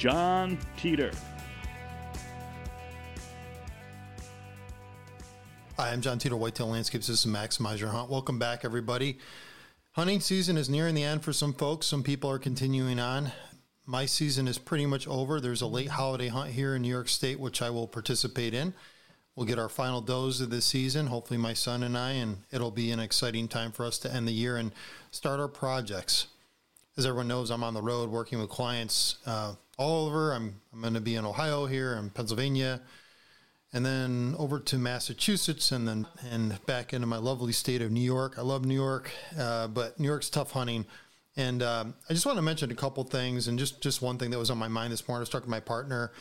Jon Teater. Hi, I'm Jon Teater, Whitetail Landscapes. This is Maximize Your Hunt. Welcome back, everybody. Hunting season is nearing the end for some folks. Some people are continuing on. My season is pretty much over. There's a late holiday hunt here in New York State, which I will participate in. We'll get our final does of this season, hopefully, my son and I, and it'll be an exciting time for us to end the year and start our projects. As everyone knows, I'm on the road working with clients uh, all over. I'm, I'm going to be in Ohio here, in Pennsylvania, and then over to Massachusetts, and then and back into my lovely state of New York. I love New York, uh, but New York's tough hunting. And um, I just want to mention a couple things, and just just one thing that was on my mind this morning. I was talking to my partner.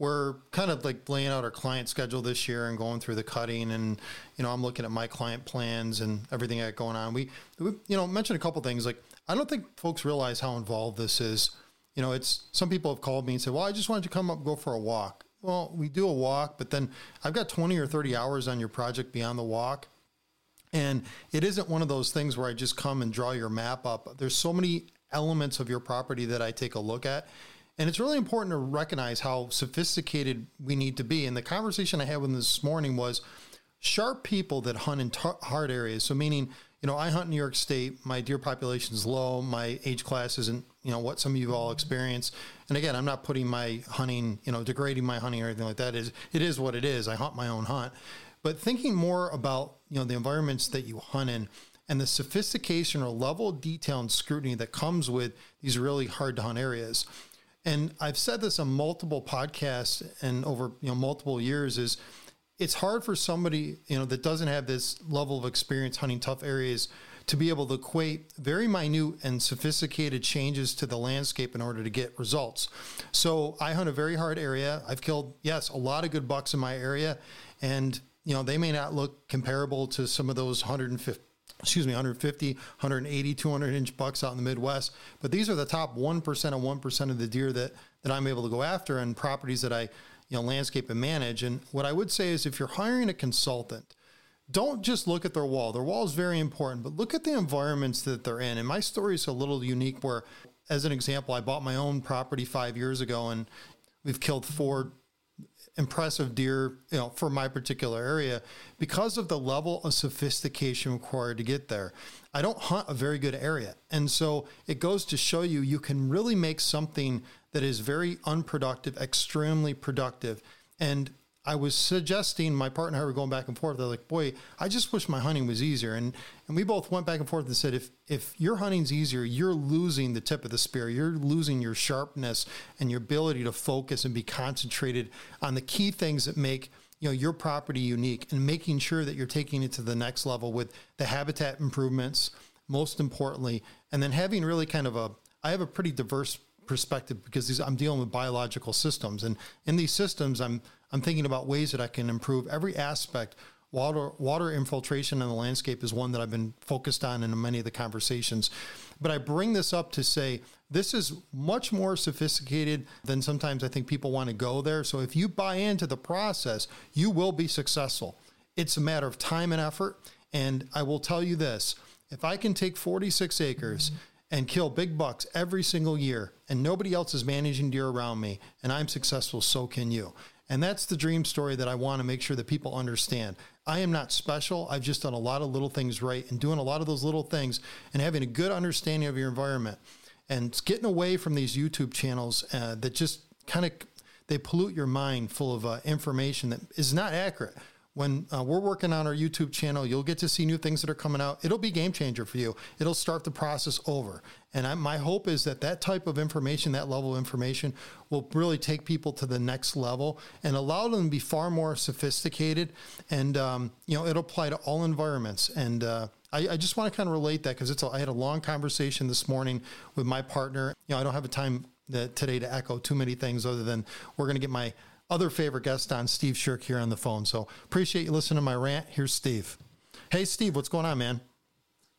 We're kind of like laying out our client schedule this year and going through the cutting, and you know I'm looking at my client plans and everything I got going on. We, we you know mentioned a couple things like I don't think folks realize how involved this is. You know, it's some people have called me and said, "Well, I just wanted to come up go for a walk." Well, we do a walk, but then I've got 20 or 30 hours on your project beyond the walk. And it isn't one of those things where I just come and draw your map up. There's so many elements of your property that I take a look at. And it's really important to recognize how sophisticated we need to be. And the conversation I had with this morning was sharp people that hunt in tar- hard areas. So, meaning, you know, I hunt New York State. My deer population is low. My age class isn't, you know, what some of you all experience. And again, I'm not putting my hunting, you know, degrading my hunting or anything like that. Is it is what it is. I hunt my own hunt. But thinking more about, you know, the environments that you hunt in and the sophistication or level of detail and scrutiny that comes with these really hard to hunt areas. And I've said this on multiple podcasts and over, you know, multiple years is it's hard for somebody you know that doesn't have this level of experience hunting tough areas to be able to equate very minute and sophisticated changes to the landscape in order to get results. So I hunt a very hard area. I've killed yes a lot of good bucks in my area, and you know they may not look comparable to some of those 150 excuse me 150 180 200 inch bucks out in the midwest but these are the top 1% of 1% of the deer that that i'm able to go after and properties that i you know, landscape and manage. And what I would say is if you're hiring a consultant, don't just look at their wall. Their wall is very important, but look at the environments that they're in. And my story is a little unique where, as an example, I bought my own property five years ago and we've killed four impressive deer, you know, for my particular area because of the level of sophistication required to get there. I don't hunt a very good area. And so it goes to show you you can really make something that is very unproductive, extremely productive. And I was suggesting my partner and I were going back and forth. They're like, "Boy, I just wish my hunting was easier." And and we both went back and forth and said, "If if your hunting's easier, you're losing the tip of the spear. You're losing your sharpness and your ability to focus and be concentrated on the key things that make." You know your property unique and making sure that you're taking it to the next level with the habitat improvements, most importantly, and then having really kind of a I have a pretty diverse perspective because these, I'm dealing with biological systems, and in these systems, I'm I'm thinking about ways that I can improve every aspect. Water water infiltration in the landscape is one that I've been focused on in many of the conversations. But I bring this up to say this is much more sophisticated than sometimes I think people want to go there. So if you buy into the process, you will be successful. It's a matter of time and effort. And I will tell you this if I can take 46 acres mm-hmm and kill big bucks every single year, and nobody else is managing deer around me, and I'm successful, so can you. And that's the dream story that I want to make sure that people understand. I am not special. I've just done a lot of little things right and doing a lot of those little things and having a good understanding of your environment and getting away from these YouTube channels uh, that just kind of they pollute your mind full of uh, information that is not accurate when uh, we're working on our YouTube channel, you'll get to see new things that are coming out. It'll be game changer for you. It'll start the process over. And I, my hope is that that type of information, that level of information, will really take people to the next level and allow them to be far more sophisticated. And um, you know, it'll apply to all environments. And uh, I, I, just want to kind of relate that because it's. A, I had a long conversation this morning with my partner. You know, I don't have a time today to echo too many things other than we're going to get my other favorite guest on, Steve Sherk, here on the phone. So appreciate you listening to my rant. Here's Steve. Hey, Steve, what's going on, man?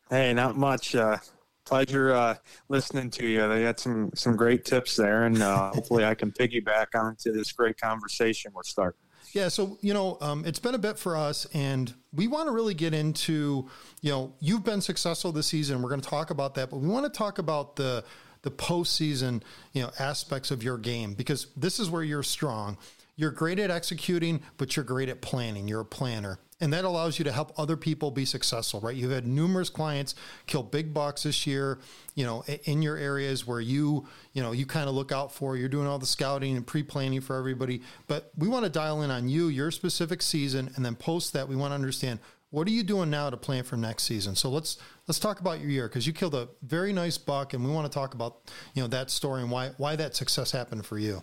Hey, not much. Uh, pleasure uh, listening to you. They had some some great tips there, and uh, hopefully I can piggyback onto this great conversation we're starting. Yeah, so you know, um, it's been a bit for us, and we want to really get into, you know, you've been successful this season. We're going to talk about that, but we want to talk about the the postseason, you know, aspects of your game because this is where you're strong. You're great at executing, but you're great at planning. You're a planner. And that allows you to help other people be successful, right? You've had numerous clients kill big bucks this year, you know, in your areas where you, you know, you kind of look out for. You're doing all the scouting and pre-planning for everybody. But we want to dial in on you, your specific season, and then post that. We want to understand what are you doing now to plan for next season. So let's let's talk about your year because you killed a very nice buck, and we want to talk about you know that story and why why that success happened for you.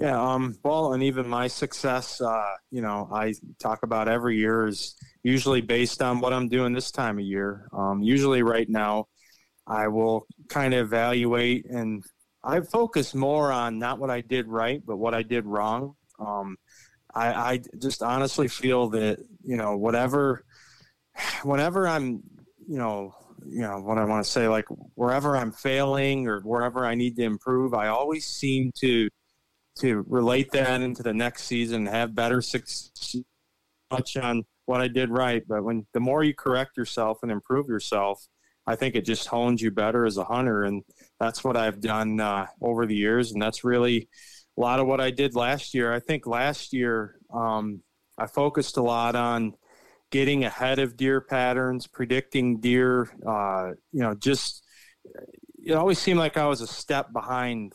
Yeah, um, well, and even my success, uh, you know, I talk about every year is usually based on what I'm doing this time of year. Um, usually, right now, I will kind of evaluate and I focus more on not what I did right, but what I did wrong. Um, I, I just honestly feel that you know whatever, whenever I'm, you know, you know what I want to say, like wherever I'm failing or wherever I need to improve, I always seem to to relate that into the next season, have better success much on what I did right. But when the more you correct yourself and improve yourself, I think it just hones you better as a hunter. And that's what I've done uh, over the years. And that's really a lot of what I did last year. I think last year um, I focused a lot on getting ahead of deer patterns, predicting deer, uh, you know, just it always seemed like I was a step behind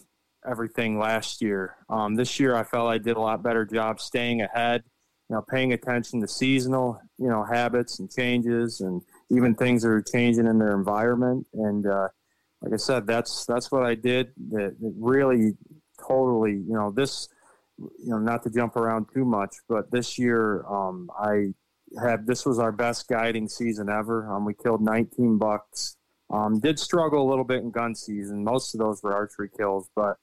everything last year. Um, this year, I felt I did a lot better job staying ahead, you know, paying attention to seasonal, you know, habits and changes, and even things that are changing in their environment. And uh, like I said, that's that's what I did. That, that really, totally, you know, this, you know, not to jump around too much, but this year, um, I had this was our best guiding season ever. Um, we killed 19 bucks. Um, did struggle a little bit in gun season. Most of those were archery kills, but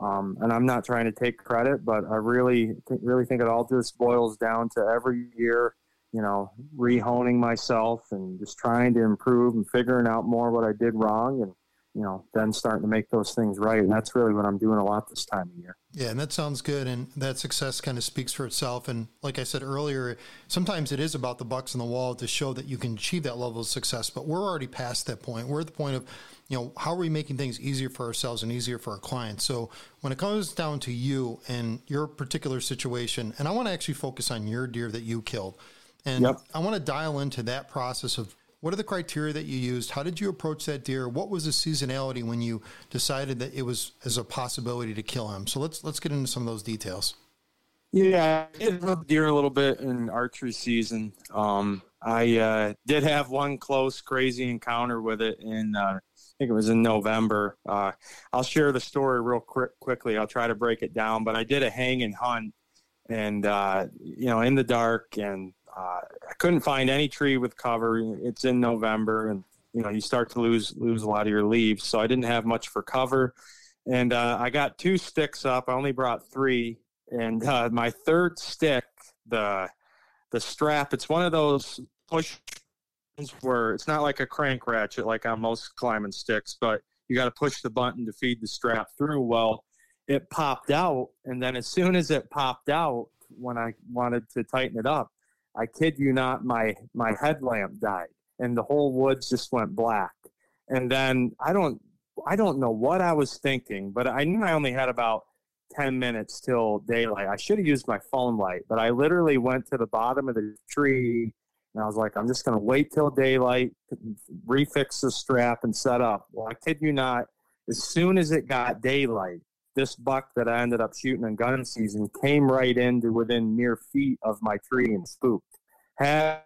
um, and I'm not trying to take credit, but I really, really think it all just boils down to every year, you know, rehoning myself and just trying to improve and figuring out more what I did wrong and you know, then starting to make those things right. And that's really what I'm doing a lot this time of year. Yeah, and that sounds good. And that success kind of speaks for itself. And like I said earlier, sometimes it is about the bucks on the wall to show that you can achieve that level of success. But we're already past that point. We're at the point of, you know, how are we making things easier for ourselves and easier for our clients? So when it comes down to you and your particular situation, and I want to actually focus on your deer that you killed. And yep. I want to dial into that process of what are the criteria that you used? How did you approach that deer? What was the seasonality when you decided that it was as a possibility to kill him? So let's let's get into some of those details. Yeah, I did deer a little bit in archery season. Um, I uh, did have one close, crazy encounter with it in, uh, think it was in November. Uh, I'll share the story real quick, quickly. I'll try to break it down, but I did a hang and hunt, and uh, you know, in the dark, and uh, I couldn't find any tree with cover. It's in November, and you know you start to lose lose a lot of your leaves. So I didn't have much for cover, and uh, I got two sticks up. I only brought three, and uh, my third stick, the the strap, it's one of those push where it's not like a crank ratchet like on most climbing sticks, but you got to push the button to feed the strap through. Well, it popped out, and then as soon as it popped out, when I wanted to tighten it up, I kid you not, my my headlamp died, and the whole woods just went black. And then I don't I don't know what I was thinking, but I knew I only had about 10 minutes till daylight. I should have used my phone light, but I literally went to the bottom of the tree and I was like, I'm just going to wait till daylight, refix the strap, and set up. Well, I kid you not, as soon as it got daylight, this buck that I ended up shooting in gun season came right into within mere feet of my tree and spooked. Had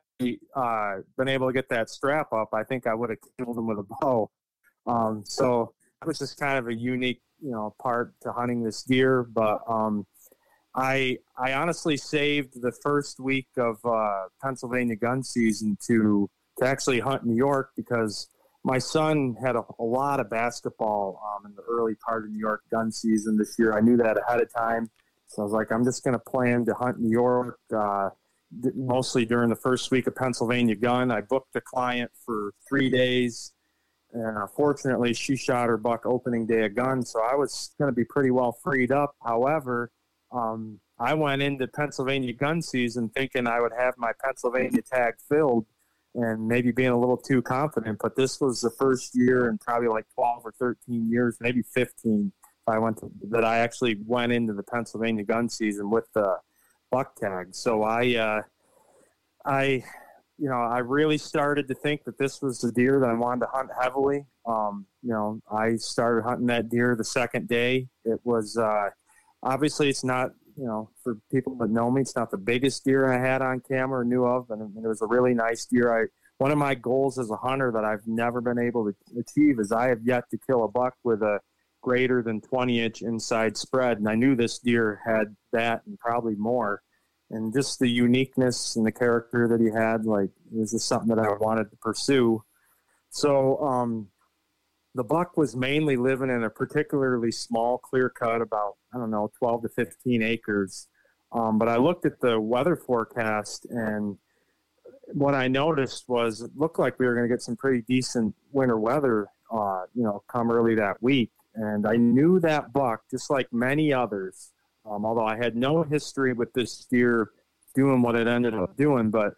uh, been able to get that strap up, I think I would have killed him with a bow. Um, so it was just kind of a unique, you know, part to hunting this deer. But um, I I honestly saved the first week of uh, Pennsylvania gun season to to actually hunt New York because my son had a, a lot of basketball um, in the early part of New York gun season this year. I knew that ahead of time, so I was like, I'm just going to plan to hunt New York. Uh, mostly during the first week of Pennsylvania gun. I booked a client for three days. And uh, fortunately, she shot her buck opening day of gun, so I was going to be pretty well freed up. However, um, I went into Pennsylvania gun season thinking I would have my Pennsylvania tag filled and maybe being a little too confident. But this was the first year in probably like 12 or 13 years, maybe 15, I went to, that I actually went into the Pennsylvania gun season with the buck tag. So I, uh, I, you know, I really started to think that this was the deer that I wanted to hunt heavily. Um, you know, I started hunting that deer the second day. It was uh, obviously it's not, you know, for people that know me, it's not the biggest deer I had on camera or knew of, and it was a really nice deer. I one of my goals as a hunter that I've never been able to achieve is I have yet to kill a buck with a greater than 20 inch inside spread, and I knew this deer had that and probably more and just the uniqueness and the character that he had, like, was just something that I wanted to pursue. So, um, the buck was mainly living in a particularly small clear cut, about, I don't know, 12 to 15 acres. Um, but I looked at the weather forecast, and what I noticed was it looked like we were going to get some pretty decent winter weather, uh, you know, come early that week. And I knew that buck, just like many others, um, although I had no history with this deer doing what it ended up doing, but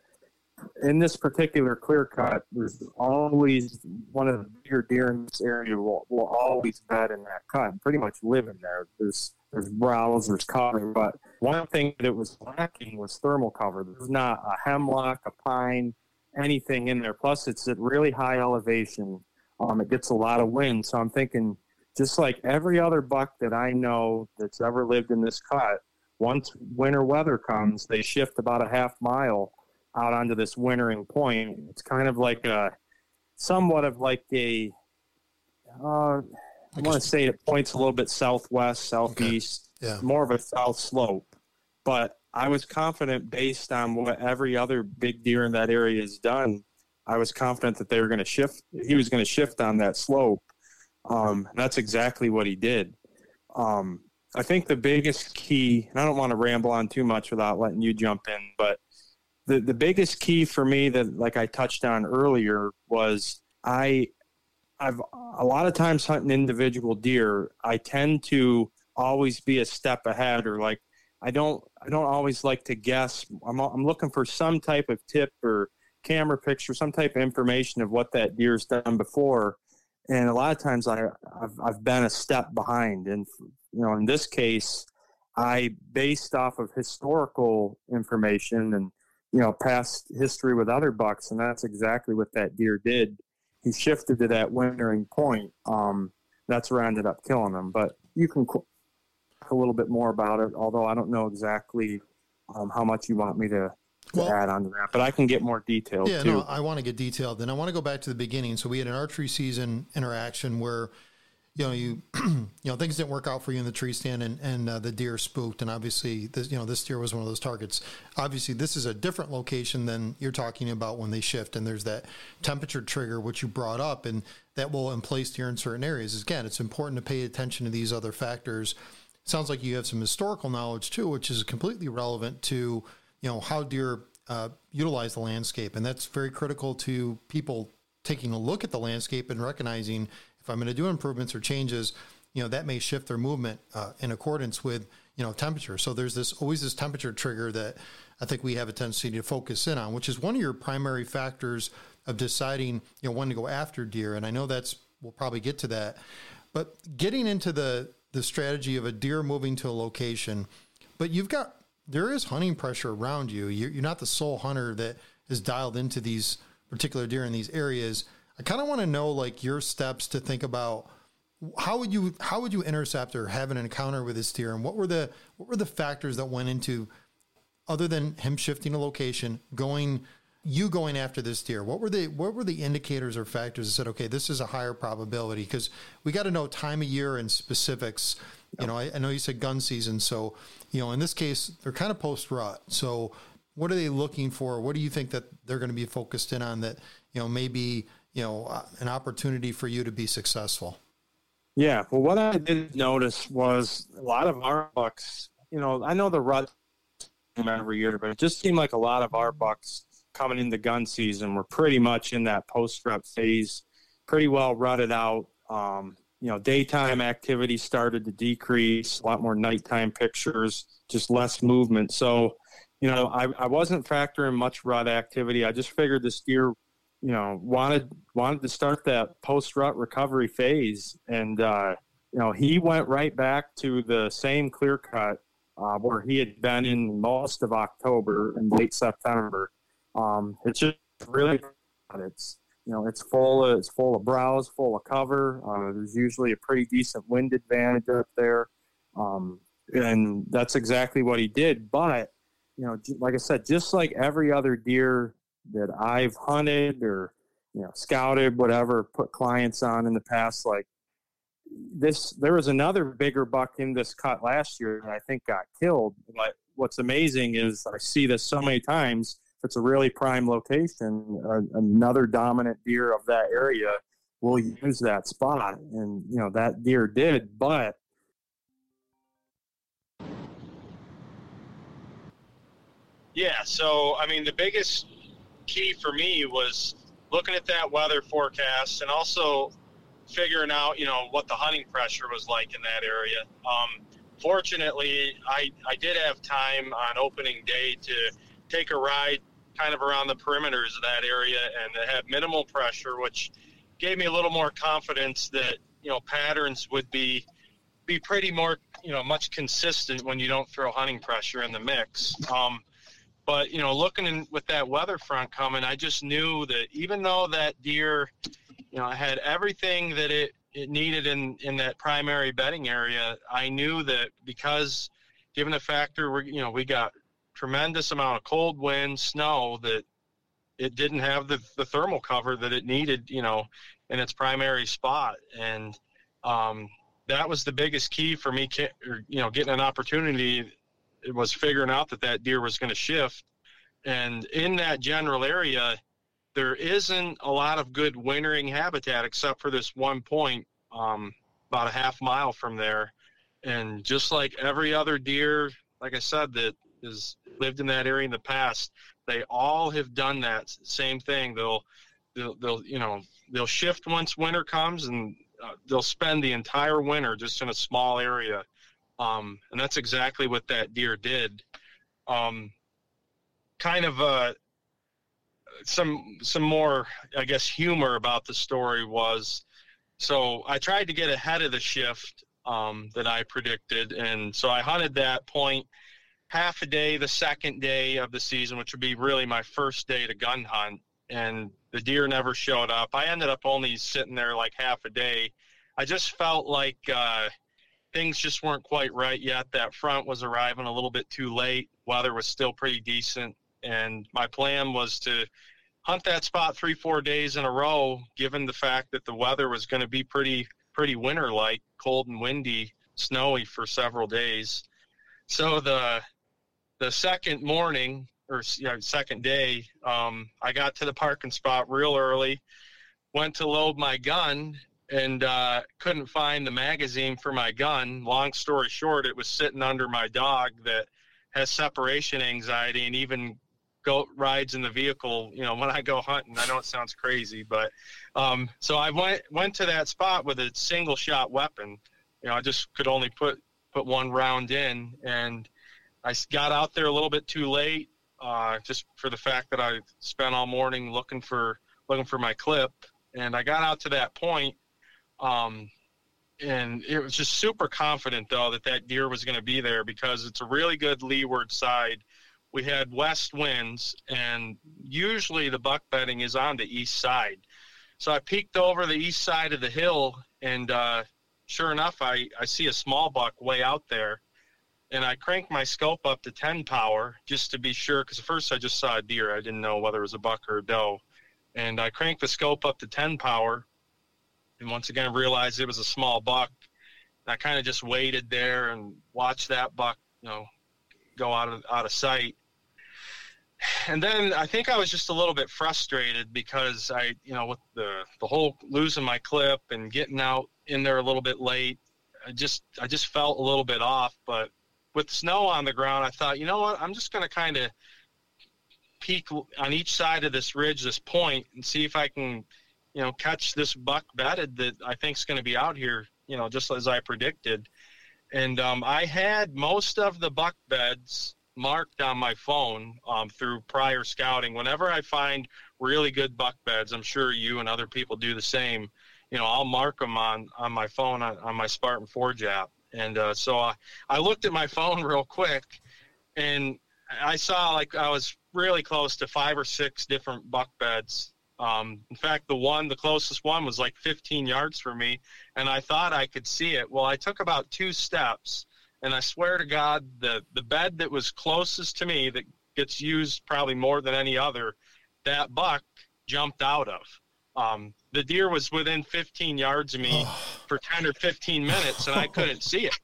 in this particular clear cut, there's always one of the bigger deer in this area will, will always bed in that cut pretty much live in there. There's there's browse, there's cover, but one thing that was lacking was thermal cover. There's not a hemlock, a pine, anything in there. Plus, it's at really high elevation. Um, it gets a lot of wind, so I'm thinking just like every other buck that I know that's ever lived in this cut, once winter weather comes, they shift about a half mile out onto this wintering point. It's kind of like a somewhat of like a uh, I want to say it points a little bit southwest, southeast, okay. yeah. more of a south slope. But I was confident based on what every other big deer in that area has done. I was confident that they were going to shift. He was going to shift on that slope um, that's exactly what he did. Um, I think the biggest key, and I don't want to ramble on too much without letting you jump in, but the, the biggest key for me that, like I touched on earlier, was I, I've a lot of times hunting individual deer. I tend to always be a step ahead, or like I don't, I don't always like to guess. I'm, I'm looking for some type of tip or camera picture, some type of information of what that deer's done before and a lot of times I I've, I've been a step behind, and you know in this case, I based off of historical information and you know past history with other bucks, and that's exactly what that deer did. He shifted to that wintering point. Um, that's where I ended up killing him. But you can talk a little bit more about it, although I don't know exactly um, how much you want me to to well, add on to that, but I can get more detailed. Yeah, too. no, I want to get detailed. And I want to go back to the beginning. So we had an archery season interaction where, you know, you, you know, things didn't work out for you in the tree stand, and and uh, the deer spooked, and obviously, this, you know, this deer was one of those targets. Obviously, this is a different location than you're talking about when they shift, and there's that temperature trigger which you brought up, and that will in place here in certain areas. Again, it's important to pay attention to these other factors. sounds like you have some historical knowledge too, which is completely relevant to you know how deer uh, utilize the landscape, and that's very critical to people taking a look at the landscape and recognizing if I'm going to do improvements or changes, you know that may shift their movement uh, in accordance with you know temperature. So there's this always this temperature trigger that I think we have a tendency to focus in on, which is one of your primary factors of deciding you know when to go after deer. And I know that's we'll probably get to that, but getting into the the strategy of a deer moving to a location, but you've got there is hunting pressure around you. You're, you're not the sole hunter that is dialed into these particular deer in these areas. I kind of want to know like your steps to think about how would you how would you intercept or have an encounter with this deer, and what were the what were the factors that went into other than him shifting a location, going you going after this deer? What were the what were the indicators or factors that said, okay, this is a higher probability? Because we got to know time of year and specifics. You know, I, I know you said gun season, so you know, in this case, they're kind of post rut. So, what are they looking for? What do you think that they're going to be focused in on that, you know, maybe you know, uh, an opportunity for you to be successful? Yeah. Well, what I did notice was a lot of our bucks, you know, I know the rut every year, but it just seemed like a lot of our bucks coming into gun season were pretty much in that post rut phase, pretty well rutted out. Um, you know, daytime activity started to decrease, a lot more nighttime pictures, just less movement. So, you know, I, I wasn't factoring much rut activity. I just figured this deer, you know, wanted wanted to start that post rut recovery phase, and uh, you know, he went right back to the same clear cut uh, where he had been in most of October and late September. Um, it's just really it's you know it's full of, it's full of browse, full of cover. Uh, there's usually a pretty decent wind advantage up there, um, and that's exactly what he did. But you know, like I said, just like every other deer that I've hunted or you know scouted, whatever, put clients on in the past, like this there was another bigger buck in this cut last year that I think got killed. But what's amazing is I see this so many times. If it's a really prime location, uh, another dominant deer of that area will use that spot, and you know that deer did. But yeah, so I mean the biggest key for me was looking at that weather forecast and also figuring out, you know, what the hunting pressure was like in that area. Um, fortunately, I, I did have time on opening day to take a ride kind of around the perimeters of that area and to have minimal pressure, which gave me a little more confidence that, you know, patterns would be be pretty more, you know, much consistent when you don't throw hunting pressure in the mix. Um, but you know, looking in, with that weather front coming, I just knew that even though that deer you know, I had everything that it, it needed in, in that primary bedding area. I knew that because given the factor we you know, we got tremendous amount of cold wind, snow that it didn't have the, the thermal cover that it needed, you know, in its primary spot. And, um, that was the biggest key for me, you know, getting an opportunity. It was figuring out that that deer was going to shift. And in that general area, there isn't a lot of good wintering habitat except for this one point um, about a half mile from there. And just like every other deer, like I said, that has lived in that area in the past, they all have done that same thing. They'll, they'll, they'll you know, they'll shift once winter comes and uh, they'll spend the entire winter just in a small area. Um, and that's exactly what that deer did. Um, kind of, uh, some some more I guess humor about the story was so I tried to get ahead of the shift um, that I predicted, and so I hunted that point half a day the second day of the season, which would be really my first day to gun hunt, and the deer never showed up. I ended up only sitting there like half a day. I just felt like uh, things just weren't quite right yet. That front was arriving a little bit too late. Weather was still pretty decent and my plan was to hunt that spot three four days in a row given the fact that the weather was going to be pretty pretty winter like cold and windy snowy for several days so the the second morning or you know, second day um, i got to the parking spot real early went to load my gun and uh, couldn't find the magazine for my gun long story short it was sitting under my dog that has separation anxiety and even go rides in the vehicle. You know, when I go hunting, I know it sounds crazy, but um, so I went went to that spot with a single shot weapon. You know, I just could only put put one round in, and I got out there a little bit too late, uh, just for the fact that I spent all morning looking for looking for my clip, and I got out to that point. Um, and it was just super confident though that that deer was going to be there because it's a really good leeward side we had west winds, and usually the buck bedding is on the east side. So I peeked over the east side of the hill, and uh, sure enough, I, I see a small buck way out there. And I cranked my scope up to 10 power just to be sure, because first I just saw a deer. I didn't know whether it was a buck or a doe. And I cranked the scope up to 10 power, and once again realized it was a small buck. I kind of just waited there and watched that buck, you know, go out of out of sight. and then I think I was just a little bit frustrated because I, you know, with the the whole losing my clip and getting out in there a little bit late, I just I just felt a little bit off. But with snow on the ground, I thought, you know what, I'm just going to kind of peek on each side of this ridge, this point, and see if I can, you know, catch this buck bedded that I think is going to be out here, you know, just as I predicted. And um, I had most of the buck beds marked on my phone um, through prior scouting. Whenever I find really good buck beds, I'm sure you and other people do the same. You know, I'll mark them on on my phone on, on my Spartan Forge app. And uh, so I, I looked at my phone real quick, and I saw like I was really close to five or six different buck beds. Um, in fact, the one, the closest one, was like 15 yards from me, and I thought I could see it. Well, I took about two steps and I swear to God, the the bed that was closest to me that gets used probably more than any other, that buck jumped out of. Um, the deer was within 15 yards of me for 10 or 15 minutes, and I couldn't see it.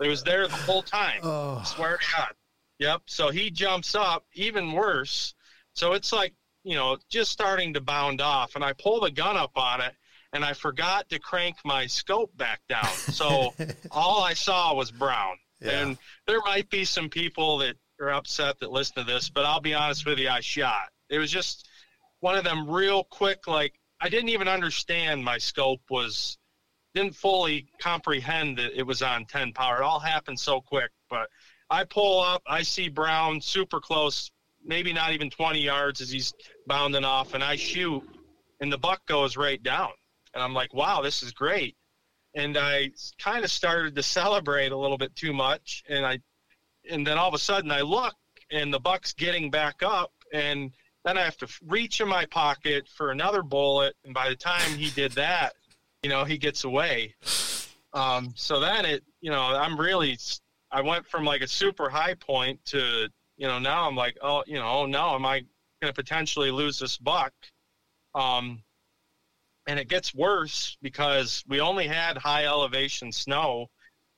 It was there the whole time. Oh. swear to God. Yep. So he jumps up, even worse. So it's like, you know, just starting to bound off, and I pull the gun up on it, and I forgot to crank my scope back down. So all I saw was brown. Yeah. And there might be some people that are upset that listen to this, but I'll be honest with you, I shot. It was just one of them real quick, like I didn't even understand my scope was didn't fully comprehend that it was on 10 power. It all happened so quick, but I pull up, I see Brown super close, maybe not even 20 yards as he's bounding off, and I shoot, and the buck goes right down and I'm like, wow, this is great. And I kind of started to celebrate a little bit too much, and I, and then all of a sudden I look, and the buck's getting back up, and then I have to reach in my pocket for another bullet, and by the time he did that, you know, he gets away. Um, so then it, you know, I'm really, I went from like a super high point to, you know, now I'm like, oh, you know, oh no, am I going to potentially lose this buck? Um, and it gets worse because we only had high elevation snow.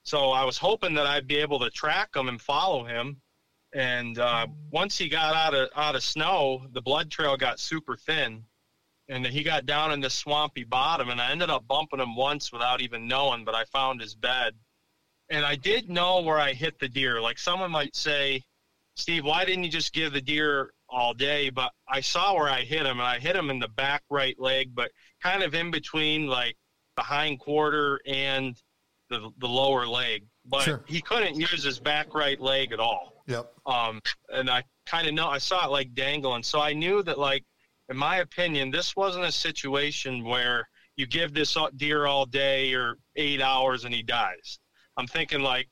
So I was hoping that I'd be able to track him and follow him. And uh, once he got out of out of snow, the blood trail got super thin, and he got down in the swampy bottom. And I ended up bumping him once without even knowing, but I found his bed. And I did know where I hit the deer. Like someone might say, Steve, why didn't you just give the deer all day? But I saw where I hit him, and I hit him in the back right leg, but kind of in between like the hind quarter and the the lower leg. But sure. he couldn't use his back right leg at all. Yep. Um, and I kind of know I saw it like dangling, so I knew that like, in my opinion, this wasn't a situation where you give this deer all day or eight hours and he dies. I'm thinking like,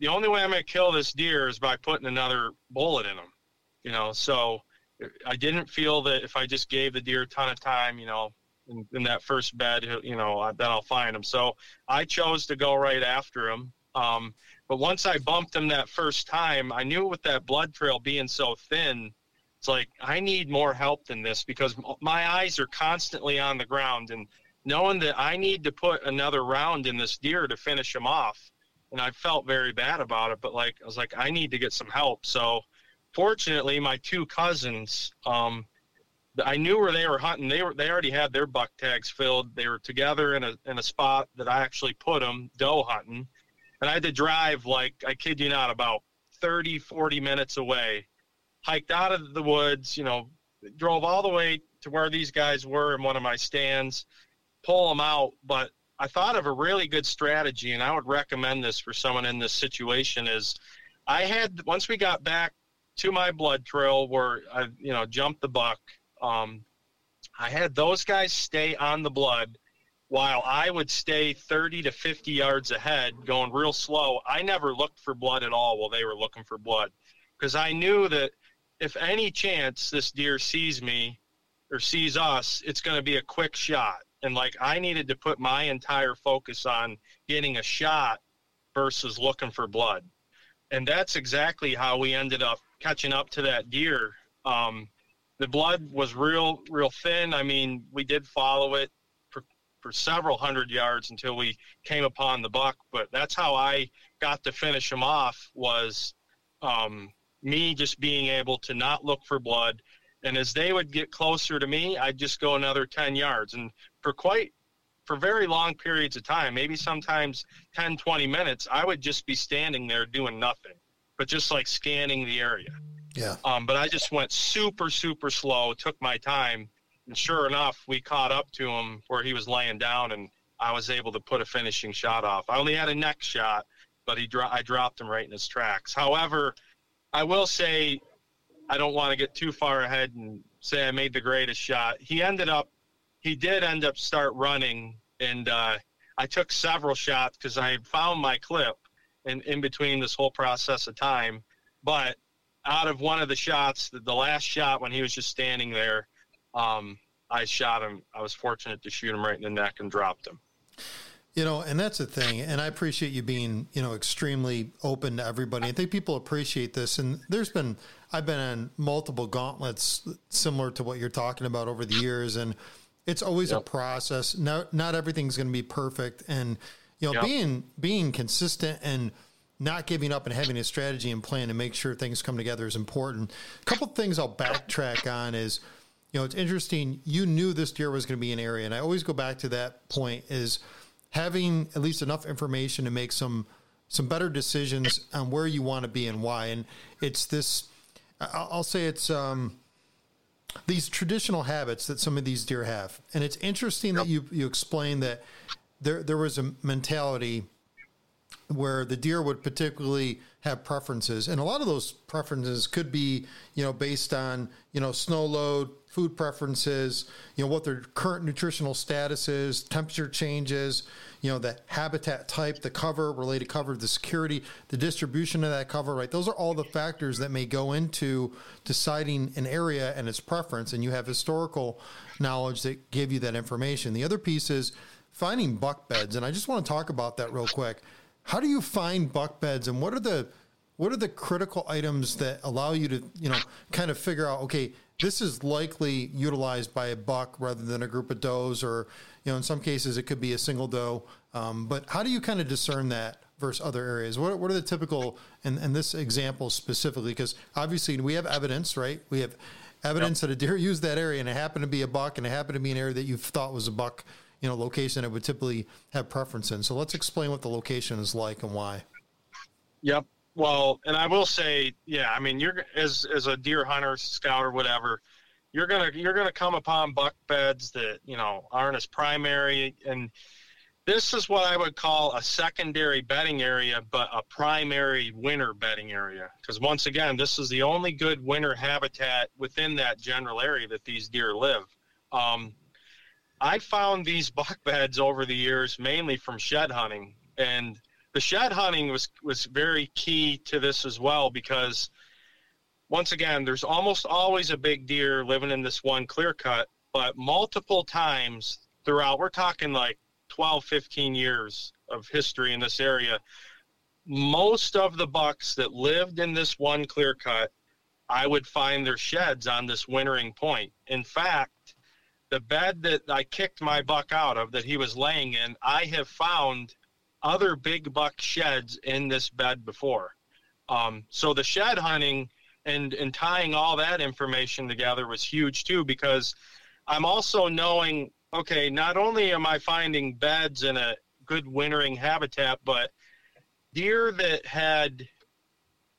the only way I'm going to kill this deer is by putting another bullet in him. You know, so I didn't feel that if I just gave the deer a ton of time, you know, in, in that first bed, you know, then I'll find him. So I chose to go right after him. Um, but once I bumped him that first time, I knew with that blood trail being so thin, it's like I need more help than this because my eyes are constantly on the ground and knowing that I need to put another round in this deer to finish him off. And I felt very bad about it, but like I was like, I need to get some help. So fortunately, my two cousins, um, I knew where they were hunting. They were they already had their buck tags filled. They were together in a in a spot that I actually put them doe hunting, and I had to drive like I kid you not about 30 40 minutes away, hiked out of the woods. You know, drove all the way to where these guys were in one of my stands, pull them out. But I thought of a really good strategy, and I would recommend this for someone in this situation. Is I had once we got back to my blood trail where I you know jumped the buck um, I had those guys stay on the blood while I would stay 30 to 50 yards ahead, going real slow. I never looked for blood at all while they were looking for blood because I knew that if any chance this deer sees me or sees us, it's going to be a quick shot. And like I needed to put my entire focus on getting a shot versus looking for blood. And that's exactly how we ended up catching up to that deer. Um, the blood was real, real thin. I mean, we did follow it for, for several hundred yards until we came upon the buck. But that's how I got to finish him off was, um, me just being able to not look for blood. And as they would get closer to me, I'd just go another 10 yards. And for quite, for very long periods of time, maybe sometimes 10, 20 minutes, I would just be standing there doing nothing, but just like scanning the area. Yeah. Um, but I just went super, super slow, took my time. And sure enough, we caught up to him where he was laying down and I was able to put a finishing shot off. I only had a neck shot, but he dro- I dropped him right in his tracks. However, I will say I don't want to get too far ahead and say I made the greatest shot. He ended up, he did end up start running, and uh, I took several shots because I found my clip in, in between this whole process of time. But out of one of the shots, the, the last shot when he was just standing there, um, I shot him. I was fortunate to shoot him right in the neck and dropped him. You know, and that's the thing. And I appreciate you being, you know, extremely open to everybody. I think people appreciate this. And there's been, I've been on multiple gauntlets similar to what you're talking about over the years. And it's always yep. a process. Not, not everything's going to be perfect. And, you know, yep. being, being consistent and not giving up and having a strategy and plan to make sure things come together is important. A couple things I'll backtrack on is, you know, it's interesting. You knew this deer was going to be an area. And I always go back to that point is, having at least enough information to make some some better decisions on where you want to be and why. And it's this, I'll say it's um, these traditional habits that some of these deer have. And it's interesting yep. that you you explained that there there was a mentality where the deer would particularly have preferences and a lot of those preferences could be you know based on you know snow load food preferences, you know, what their current nutritional status is, temperature changes, you know, the habitat type, the cover, related cover, the security, the distribution of that cover, right? Those are all the factors that may go into deciding an area and its preference. And you have historical knowledge that give you that information. The other piece is finding buck beds. And I just want to talk about that real quick. How do you find buck beds and what are the what are the critical items that allow you to, you know, kind of figure out, okay, this is likely utilized by a buck rather than a group of does, or you know, in some cases it could be a single doe. Um, but how do you kind of discern that versus other areas? What, what are the typical and, and this example specifically? Because obviously we have evidence, right? We have evidence yep. that a deer used that area and it happened to be a buck and it happened to be an area that you thought was a buck, you know, location it would typically have preference in. So let's explain what the location is like and why. Yep. Well, and I will say, yeah, I mean, you're as as a deer hunter, scout, or whatever, you're gonna you're gonna come upon buck beds that you know aren't as primary, and this is what I would call a secondary bedding area, but a primary winter bedding area. Because once again, this is the only good winter habitat within that general area that these deer live. Um, I found these buck beds over the years mainly from shed hunting, and the shed hunting was was very key to this as well because once again there's almost always a big deer living in this one clear cut but multiple times throughout we're talking like 12 15 years of history in this area most of the bucks that lived in this one clear cut i would find their sheds on this wintering point. In fact the bed that i kicked my buck out of that he was laying in i have found other big buck sheds in this bed before. Um, so the shed hunting and and tying all that information together was huge too because I'm also knowing okay, not only am I finding beds in a good wintering habitat, but deer that had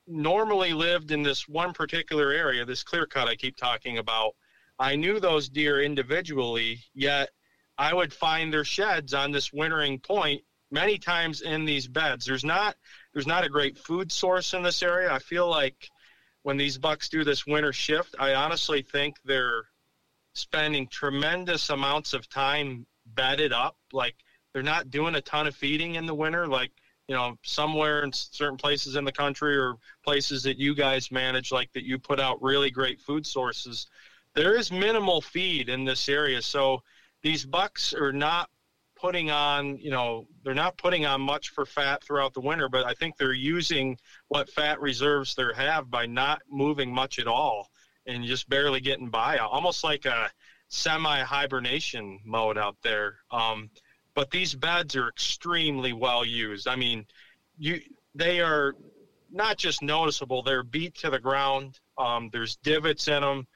normally lived in this one particular area, this clear cut I keep talking about, I knew those deer individually, yet I would find their sheds on this wintering point many times in these beds. There's not there's not a great food source in this area. I feel like when these bucks do this winter shift, I honestly think they're spending tremendous amounts of time bedded up. Like they're not doing a ton of feeding in the winter. Like you know, somewhere in certain places in the country or places that you guys manage, like that you put out really great food sources. There is minimal feed in this area, so these bucks are not putting on, you know, they're not putting on much for fat throughout the winter, but I think they're using what fat reserves they have by not moving much at all and just barely getting by, almost like a semi hibernation mode out there. Um, but these beds are extremely well used. I mean, you they are not just noticeable; they're beat to the ground. Um, there's divots in them.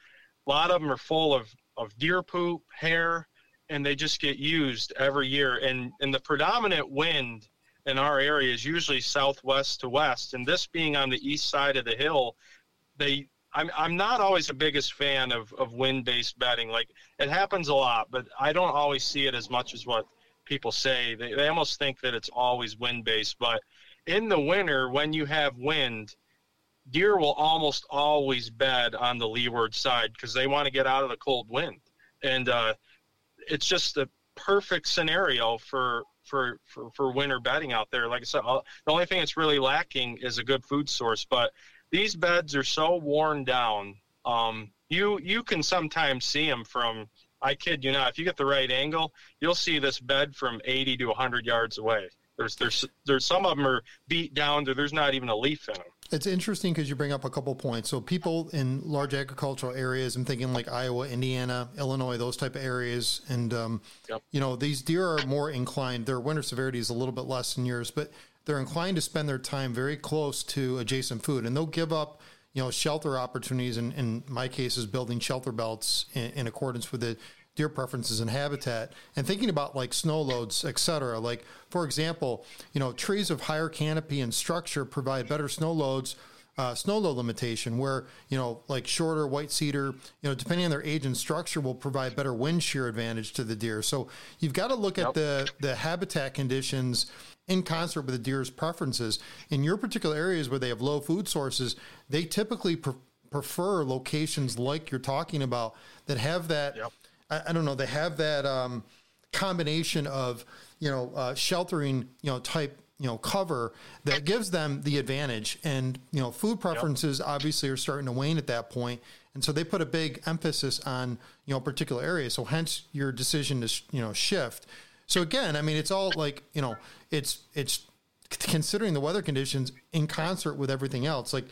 A lot of them are full of of deer poop, hair, and they just get used every year. And and the predominant wind in our area is usually southwest to west. And this being on the east side of the hill, they I'm I'm not always the biggest fan of, of wind based bedding. Like it happens a lot, but I don't always see it as much as what people say. They they almost think that it's always wind based. But in the winter when you have wind, deer will almost always bed on the leeward side because they want to get out of the cold wind. And uh, it's just the perfect scenario for for, for, for winter bedding out there. Like I said, the only thing that's really lacking is a good food source. But these beds are so worn down. Um, you you can sometimes see them from. I kid you not. If you get the right angle, you'll see this bed from 80 to 100 yards away. There's there's there's some of them are beat down there's not even a leaf in them. It's interesting because you bring up a couple points. So people in large agricultural areas, I'm thinking like Iowa, Indiana, Illinois, those type of areas, and um, yep. you know these deer are more inclined. Their winter severity is a little bit less than yours, but they're inclined to spend their time very close to adjacent food, and they'll give up you know shelter opportunities. And in my case, is building shelter belts in, in accordance with the deer preferences and habitat and thinking about like snow loads, et cetera. Like, for example, you know, trees of higher canopy and structure provide better snow loads. Uh, snow load limitation, where you know, like shorter white cedar, you know, depending on their age and structure, will provide better wind shear advantage to the deer. So you've got to look yep. at the the habitat conditions in concert with the deer's preferences. In your particular areas where they have low food sources, they typically pre- prefer locations like you're talking about that have that yep. I, I don't know, they have that um, combination of, you know, uh, sheltering, you know, type you know cover that gives them the advantage. And you know food preferences yep. obviously are starting to wane at that point. And so they put a big emphasis on you know particular areas so hence your decision to you know shift. So again i mean it's all like you know it's it's considering the weather conditions in concert with everything else. Like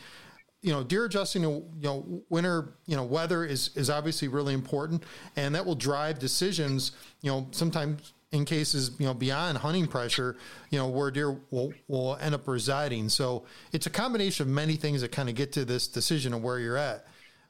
you know, deer adjusting to you know winter you know weather is is obviously really important, and that will drive decisions. You know, sometimes in cases you know beyond hunting pressure, you know where deer will will end up residing. So it's a combination of many things that kind of get to this decision of where you're at.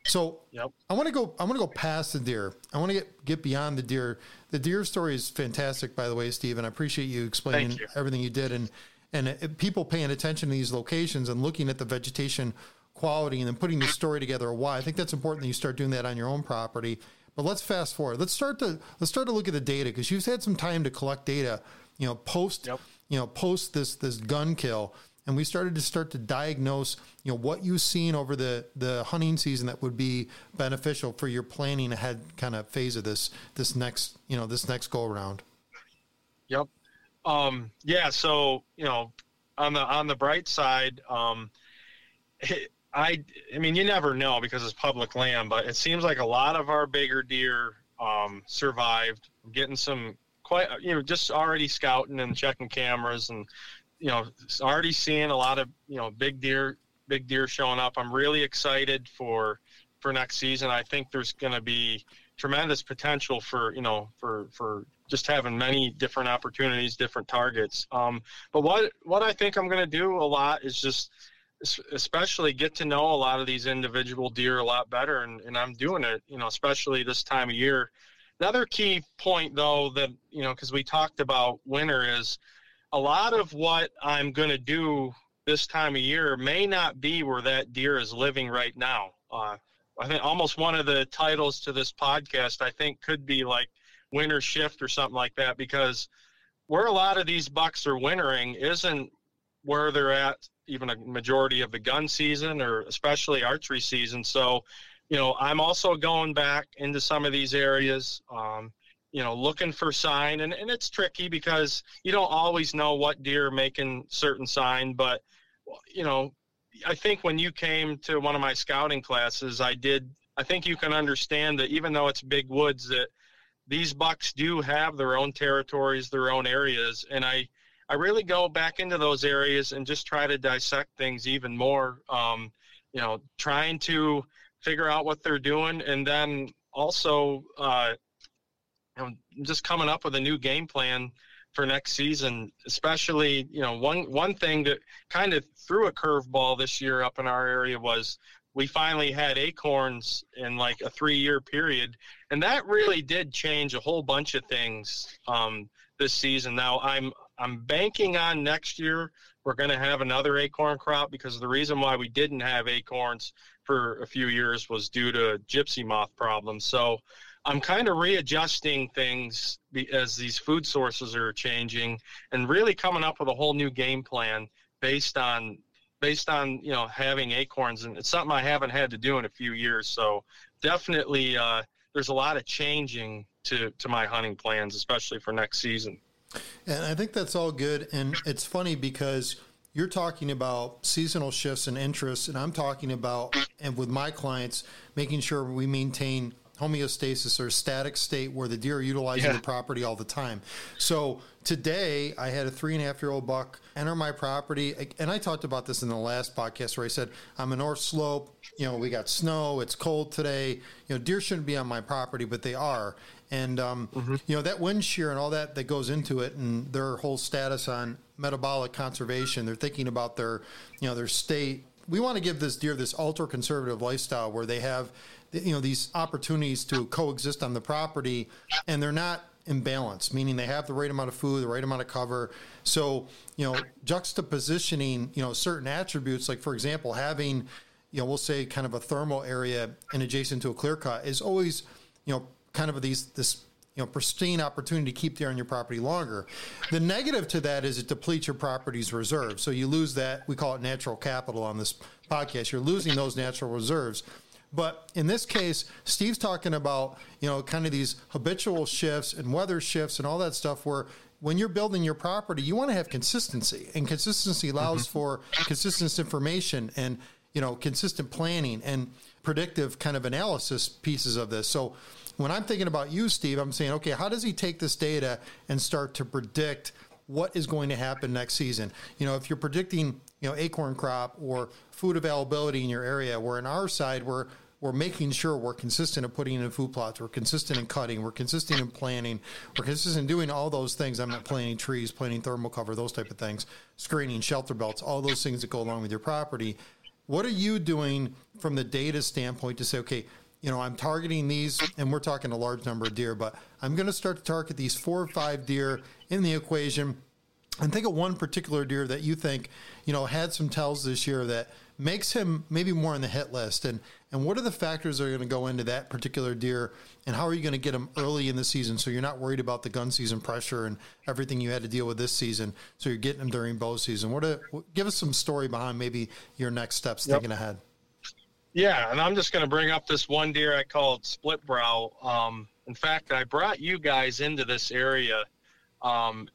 So yep. I want to go. I want to go past the deer. I want to get get beyond the deer. The deer story is fantastic, by the way, Steve, and I appreciate you explaining you. everything you did and and uh, people paying attention to these locations and looking at the vegetation quality and then putting the story together of why. I think that's important that you start doing that on your own property. But let's fast forward. Let's start to let's start to look at the data because you've had some time to collect data. You know, post yep. you know post this this gun kill, and we started to start to diagnose you know what you've seen over the the hunting season that would be beneficial for your planning ahead kind of phase of this this next you know this next go around. Yep. Um, yeah. So you know, on the on the bright side, um, it, I, I mean, you never know because it's public land, but it seems like a lot of our bigger deer um, survived. Getting some quite, you know, just already scouting and checking cameras, and you know, already seeing a lot of you know big deer, big deer showing up. I'm really excited for for next season. I think there's going to be tremendous potential for you know for for just having many different opportunities, different targets. Um, but what what I think I'm going to do a lot is just especially get to know a lot of these individual deer a lot better and, and i'm doing it you know especially this time of year. Another key point though that you know because we talked about winter is a lot of what i'm going to do this time of year may not be where that deer is living right now. Uh, i think almost one of the titles to this podcast i think could be like winter shift or something like that because where a lot of these bucks are wintering isn't where they're at even a majority of the gun season or especially archery season. So, you know, I'm also going back into some of these areas, um, you know, looking for sign. And, and it's tricky because you don't always know what deer are making certain sign. But, you know, I think when you came to one of my scouting classes, I did, I think you can understand that even though it's big woods, that these bucks do have their own territories, their own areas. And I, I really go back into those areas and just try to dissect things even more. Um, you know, trying to figure out what they're doing, and then also, uh, you know, just coming up with a new game plan for next season. Especially, you know, one one thing that kind of threw a curveball this year up in our area was we finally had acorns in like a three year period, and that really did change a whole bunch of things um, this season. Now I'm I'm banking on next year we're going to have another acorn crop because the reason why we didn't have acorns for a few years was due to gypsy moth problems. So I'm kind of readjusting things as these food sources are changing and really coming up with a whole new game plan based on based on you know having acorns and it's something I haven't had to do in a few years. So definitely uh, there's a lot of changing to to my hunting plans, especially for next season. And I think that's all good. And it's funny because you're talking about seasonal shifts and interests, and I'm talking about, and with my clients, making sure we maintain homeostasis or static state where the deer are utilizing yeah. the property all the time. So today I had a three and a half year old buck enter my property. And I talked about this in the last podcast where I said, I'm a north slope. You know, we got snow. It's cold today. You know, deer shouldn't be on my property, but they are. And, um, mm-hmm. you know, that wind shear and all that that goes into it and their whole status on metabolic conservation, they're thinking about their, you know, their state. We want to give this deer this ultra conservative lifestyle where they have you know these opportunities to coexist on the property, and they're not imbalanced, meaning they have the right amount of food, the right amount of cover. So you know, juxtapositioning you know certain attributes, like for example, having you know we'll say kind of a thermal area and adjacent to a clear cut is always you know kind of these this you know pristine opportunity to keep there on your property longer. The negative to that is it depletes your property's reserves. So you lose that we call it natural capital on this podcast. You're losing those natural reserves. But in this case, Steve's talking about, you know, kind of these habitual shifts and weather shifts and all that stuff where when you're building your property, you want to have consistency. And consistency allows mm-hmm. for consistent information and, you know, consistent planning and predictive kind of analysis pieces of this. So when I'm thinking about you, Steve, I'm saying, okay, how does he take this data and start to predict what is going to happen next season? You know, if you're predicting, you know, acorn crop or food availability in your area, where in our side, we're we're making sure we're consistent in putting in food plots, we're consistent in cutting, we're consistent in planting, we're consistent in doing all those things. I'm not planting trees, planting thermal cover, those type of things, screening, shelter belts, all those things that go along with your property. What are you doing from the data standpoint to say, okay, you know, I'm targeting these, and we're talking a large number of deer, but I'm going to start to target these four or five deer in the equation. And think of one particular deer that you think, you know, had some tells this year that makes him maybe more on the hit list? And and what are the factors that are going to go into that particular deer? And how are you going to get them early in the season so you're not worried about the gun season pressure and everything you had to deal with this season? So you're getting them during bow season. What? A, give us some story behind maybe your next steps yep. thinking ahead. Yeah, and I'm just going to bring up this one deer I called split brow. Um, in fact, I brought you guys into this area, um,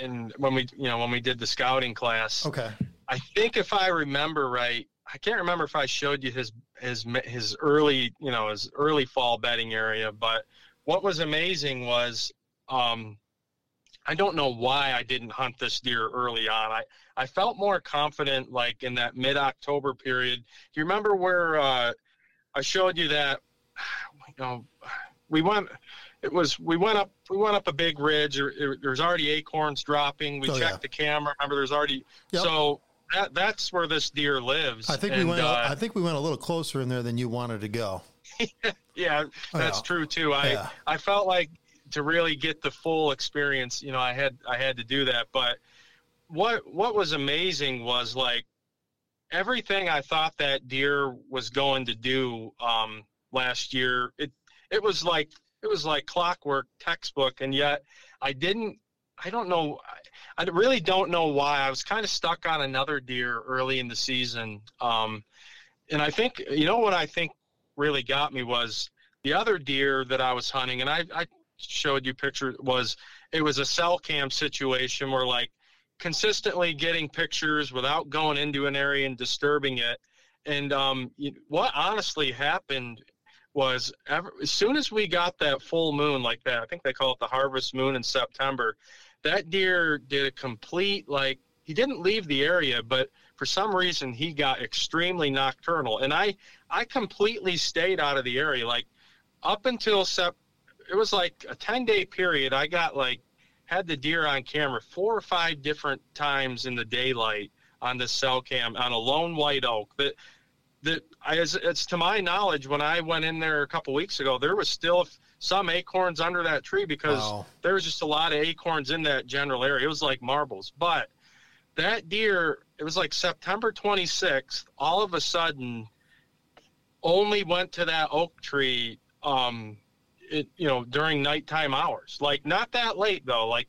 and when we, you know, when we did the scouting class. Okay. I think if I remember right, I can't remember if I showed you his his his early you know his early fall bedding area, but what was amazing was um, I don't know why I didn't hunt this deer early on. I I felt more confident like in that mid October period. Do you remember where uh, I showed you that you know we went it was we went up we went up a big ridge there, there was already acorns dropping we oh, checked yeah. the camera remember there's already yep. so that, that's where this deer lives. I think and, we went. Uh, I think we went a little closer in there than you wanted to go. yeah, that's true too. I yeah. I felt like to really get the full experience, you know, I had I had to do that. But what what was amazing was like everything I thought that deer was going to do um, last year. It it was like it was like clockwork textbook, and yet I didn't. I don't know. I really don't know why. I was kind of stuck on another deer early in the season. Um, and I think, you know, what I think really got me was the other deer that I was hunting, and I, I showed you pictures, was it was a cell cam situation where, like, consistently getting pictures without going into an area and disturbing it. And um, what honestly happened was ever, as soon as we got that full moon like that, I think they call it the harvest moon in September that deer did a complete like he didn't leave the area, but for some reason he got extremely nocturnal, and I I completely stayed out of the area. Like up until sep, it was like a ten day period. I got like had the deer on camera four or five different times in the daylight on the cell cam on a lone white oak that that as it's to my knowledge when i went in there a couple weeks ago there was still some acorns under that tree because wow. there was just a lot of acorns in that general area. It was like marbles. But that deer it was like september 26th all of a sudden only went to that oak tree um it, you know during nighttime hours. Like not that late though. Like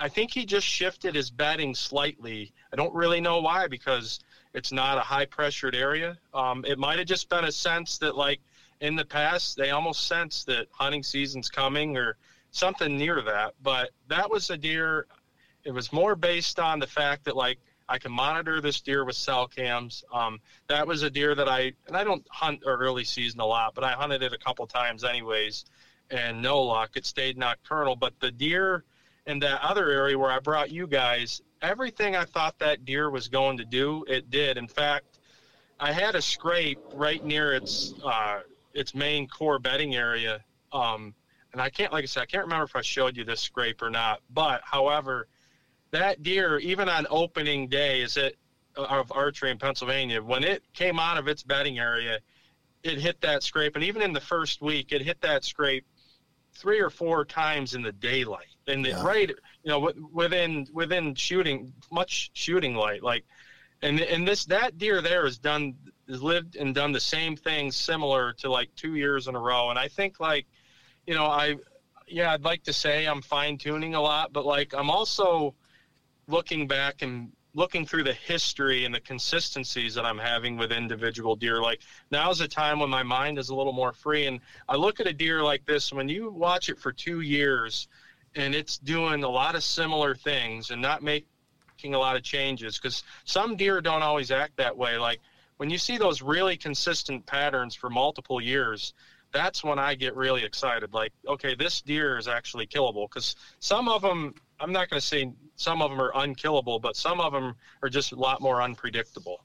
i think he just shifted his bedding slightly. I don't really know why because it's not a high pressured area. Um, it might have just been a sense that like in the past they almost sense that hunting season's coming or something near that but that was a deer it was more based on the fact that like I can monitor this deer with cell cams. Um, that was a deer that I and I don't hunt early season a lot, but I hunted it a couple times anyways and no luck. It stayed nocturnal. But the deer in that other area where I brought you guys, everything I thought that deer was going to do, it did. In fact, I had a scrape right near its uh, its main core bedding area. Um, and I can't, like I said, I can't remember if I showed you this scrape or not. But however, that deer, even on opening day, is it uh, of archery in Pennsylvania, when it came out of its bedding area, it hit that scrape, and even in the first week, it hit that scrape three or four times in the daylight, and yeah. right, you know, within within shooting much shooting light, like, and and this that deer there has done lived and done the same thing similar to like two years in a row, and I think like, you know, I yeah, I'd like to say I'm fine tuning a lot, but like I'm also looking back and looking through the history and the consistencies that I'm having with individual deer, like now's a time when my mind is a little more free. And I look at a deer like this, when you watch it for two years and it's doing a lot of similar things and not making a lot of changes, because some deer don't always act that way. Like when you see those really consistent patterns for multiple years, that's when I get really excited. Like, okay, this deer is actually killable because some of them, I'm not going to say some of them are unkillable, but some of them are just a lot more unpredictable.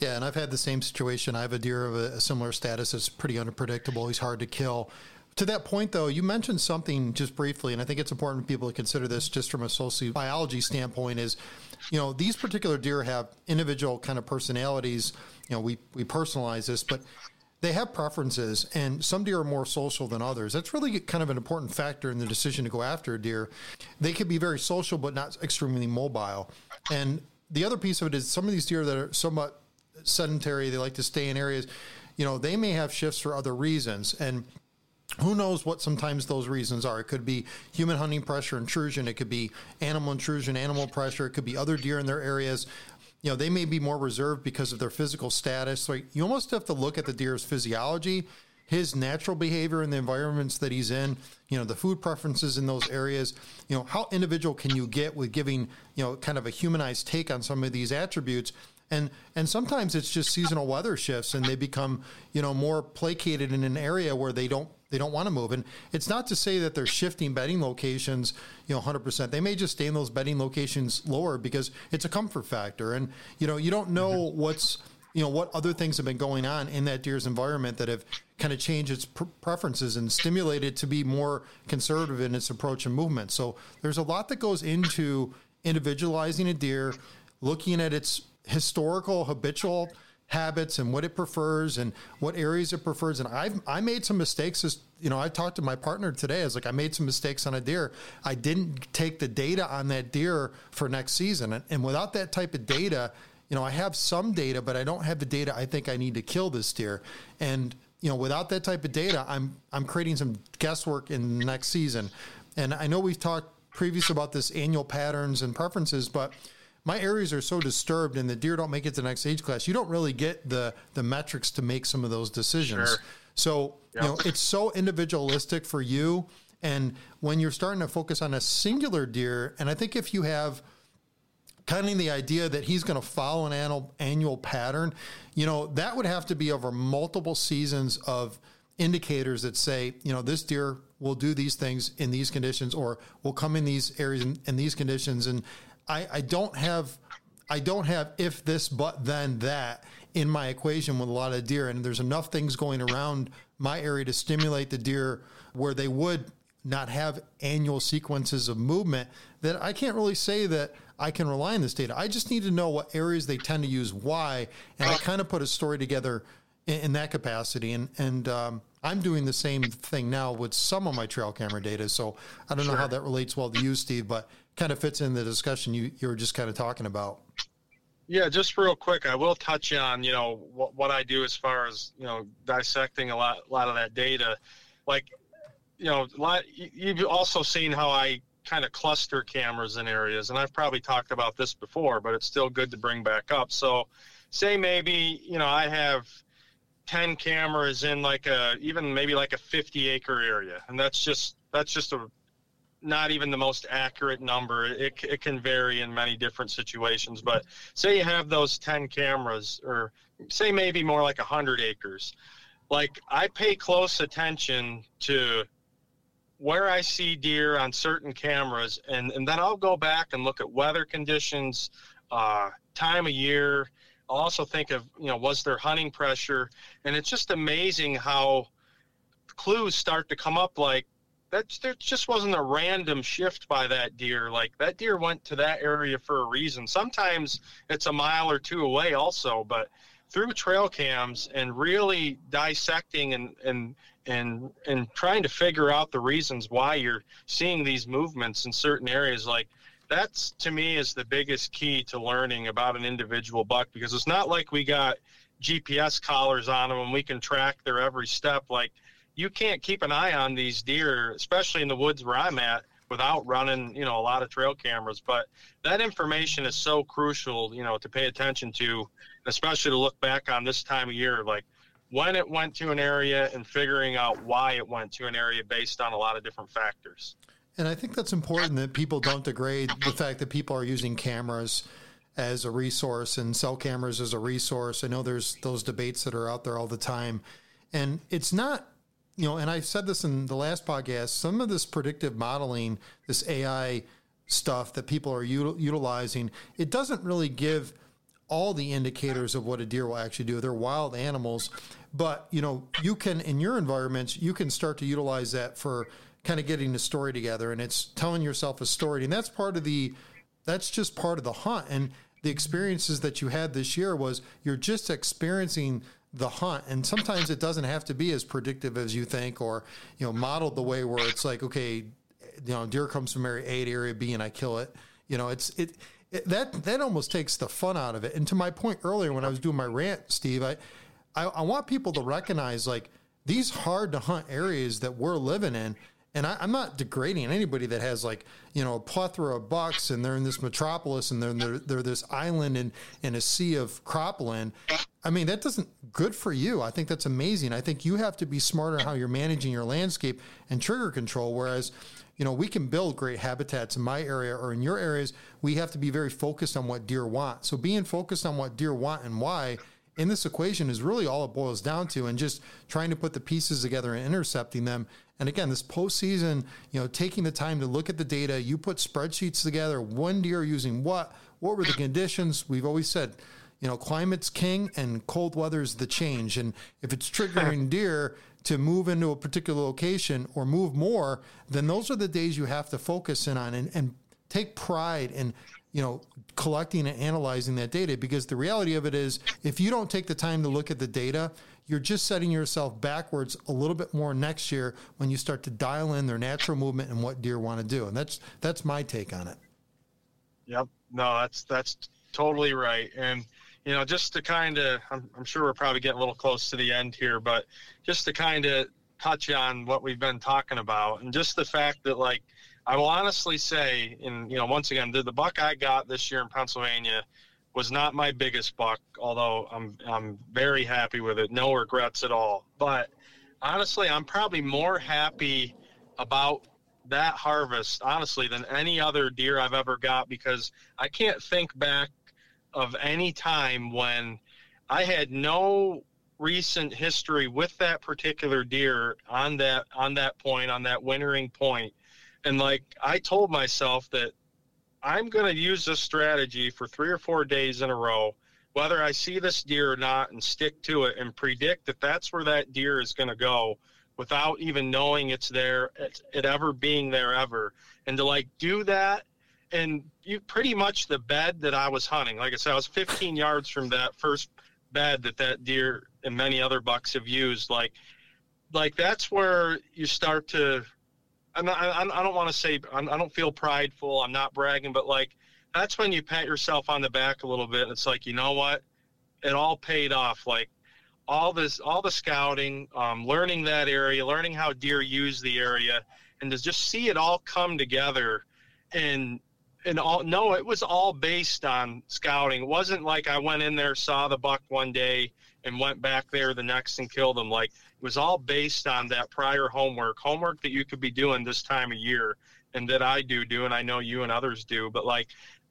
Yeah, and I've had the same situation. I have a deer of a, similar status that's pretty unpredictable. He's hard to kill. To that point, though, you mentioned something just briefly, and I think it's important for people to consider this just from a sociobiology standpoint. Is you know these particular deer have individual kind of personalities. You know, we we personalize this, but they have preferences, and some deer are more social than others. That's really kind of an important factor in the decision to go after a deer. They could be very social, but not extremely mobile. And the other piece of it is some of these deer that are somewhat sedentary, they like to stay in areas, you know, they may have shifts for other reasons. And who knows what sometimes those reasons are? It could be human hunting pressure intrusion. It could be animal intrusion, animal pressure. It could be other deer in their areas you know, they may be more reserved because of their physical status. Like you almost have to look at the deer's physiology, his natural behavior in the environments that he's in, you know, the food preferences in those areas. You know, how individual can you get with giving, you know, kind of a humanized take on some of these attributes? And and sometimes it's just seasonal weather shifts and they become, you know, more placated in an area where they don't they don't want to move. And it's not to say that they're shifting bedding locations, you know, 100%. They may just stay in those bedding locations lower because it's a comfort factor. And, you know, you don't know mm-hmm. what's, you know, what other things have been going on in that deer's environment that have kind of changed its pr- preferences and stimulated to be more conservative in its approach and movement. So there's a lot that goes into individualizing a deer, looking at its historical, habitual habits and what it prefers and what areas it prefers. And I've I made some mistakes. As you know, I talked to my partner today. I was like, I made some mistakes on a deer. I didn't take the data on that deer for next season. And, and without that type of data, you know, I have some data, but I don't have the data I think I need to kill this deer. And you know, without that type of data, I'm I'm creating some guesswork in the next season. And I know we've talked previous about this annual patterns and preferences, but my areas are so disturbed and the deer don't make it to the next age class, you don't really get the the metrics to make some of those decisions. Sure. So yep. you know, it's so individualistic for you. And when you're starting to focus on a singular deer, and I think if you have kind of the idea that he's going to follow an annual, annual pattern, you know, that would have to be over multiple seasons of indicators that say, you know, this deer will do these things in these conditions or will come in these areas in, in these conditions. And I, I don't have I don't have if this but then that in my equation with a lot of deer, and there's enough things going around my area to stimulate the deer where they would not have annual sequences of movement that I can't really say that I can rely on this data. I just need to know what areas they tend to use why, and I kind of put a story together in, in that capacity. And and um, I'm doing the same thing now with some of my trail camera data. So I don't sure. know how that relates well to you, Steve, but kind of fits in the discussion you you were just kind of talking about. Yeah, just real quick, I will touch on you know what, what I do as far as you know dissecting a lot a lot of that data. Like, you know, lot, you've also seen how I kind of cluster cameras in areas, and I've probably talked about this before, but it's still good to bring back up. So, say maybe you know I have 10 cameras in like a even maybe like a 50 acre area and that's just that's just a not even the most accurate number. It, it can vary in many different situations but say you have those 10 cameras or say maybe more like 100 acres. Like i pay close attention to where i see deer on certain cameras and, and then i'll go back and look at weather conditions uh, time of year. I'll also think of, you know, was there hunting pressure? And it's just amazing how clues start to come up like that there just wasn't a random shift by that deer. Like that deer went to that area for a reason. Sometimes it's a mile or two away also, but through trail cams and really dissecting and and and and trying to figure out the reasons why you're seeing these movements in certain areas like that's to me is the biggest key to learning about an individual buck because it's not like we got GPS collars on them and we can track their every step. Like you can't keep an eye on these deer, especially in the woods where I'm at, without running, you know, a lot of trail cameras. But that information is so crucial, you know, to pay attention to, especially to look back on this time of year, like when it went to an area and figuring out why it went to an area based on a lot of different factors. And I think that's important that people don't degrade the fact that people are using cameras as a resource and cell cameras as a resource. I know there's those debates that are out there all the time. And it's not, you know, and I said this in the last podcast, some of this predictive modeling, this AI stuff that people are util- utilizing, it doesn't really give all the indicators of what a deer will actually do. They're wild animals, but you know, you can in your environments, you can start to utilize that for kind of getting the story together and it's telling yourself a story. And that's part of the, that's just part of the hunt. And the experiences that you had this year was you're just experiencing the hunt. And sometimes it doesn't have to be as predictive as you think or, you know, modeled the way where it's like, okay, you know, deer comes from area A to area B and I kill it. You know, it's, it, it that, that almost takes the fun out of it. And to my point earlier, when I was doing my rant, Steve, I, I, I want people to recognize like these hard to hunt areas that we're living in and I, am not degrading anybody that has like you know a plethora of bucks and they're in this metropolis and they're they're, they're this island in in a sea of cropland. I mean that doesn't good for you. I think that's amazing. I think you have to be smarter how you're managing your landscape and trigger control. Whereas you know we can build great habitats in my area or in your areas. We have to be very focused on what deer want. So being focused on what deer want and why in this equation is really all it boils down to and just trying to put the pieces together and intercepting them and again, this postseason, you know, taking the time to look at the data, you put spreadsheets together, when deer using what, what were the conditions? We've always said, you know, climate's king and cold weather's the change. And if it's triggering deer to move into a particular location or move more, then those are the days you have to focus in on and, and take pride in you know collecting and analyzing that data because the reality of it is if you don't take the time to look at the data you're just setting yourself backwards a little bit more next year when you start to dial in their natural movement and what deer want to do. And that's that's my take on it. Yep. No, that's that's totally right. And you know, just to kind of, I'm, I'm sure we're probably getting a little close to the end here, but just to kind of touch on what we've been talking about, and just the fact that, like, I will honestly say, and you know, once again, the, the buck I got this year in Pennsylvania was not my biggest buck, although I'm I'm very happy with it. No regrets at all. But honestly, I'm probably more happy about that harvest, honestly, than any other deer I've ever got because I can't think back of any time when I had no recent history with that particular deer on that on that point on that wintering point and like I told myself that I'm going to use this strategy for three or four days in a row, whether I see this deer or not, and stick to it and predict that that's where that deer is going to go without even knowing it's there, it ever being there ever. And to like do that and you pretty much the bed that I was hunting. Like I said, I was 15 yards from that first bed that that deer and many other bucks have used. Like, like that's where you start to. Not, I, I don't want to say I'm, I don't feel prideful. I'm not bragging, but like that's when you pat yourself on the back a little bit. It's like you know what, it all paid off. Like all this, all the scouting, um, learning that area, learning how deer use the area, and to just see it all come together and and all no it was all based on scouting it wasn't like i went in there saw the buck one day and went back there the next and killed him like it was all based on that prior homework homework that you could be doing this time of year and that i do do and i know you and others do. But like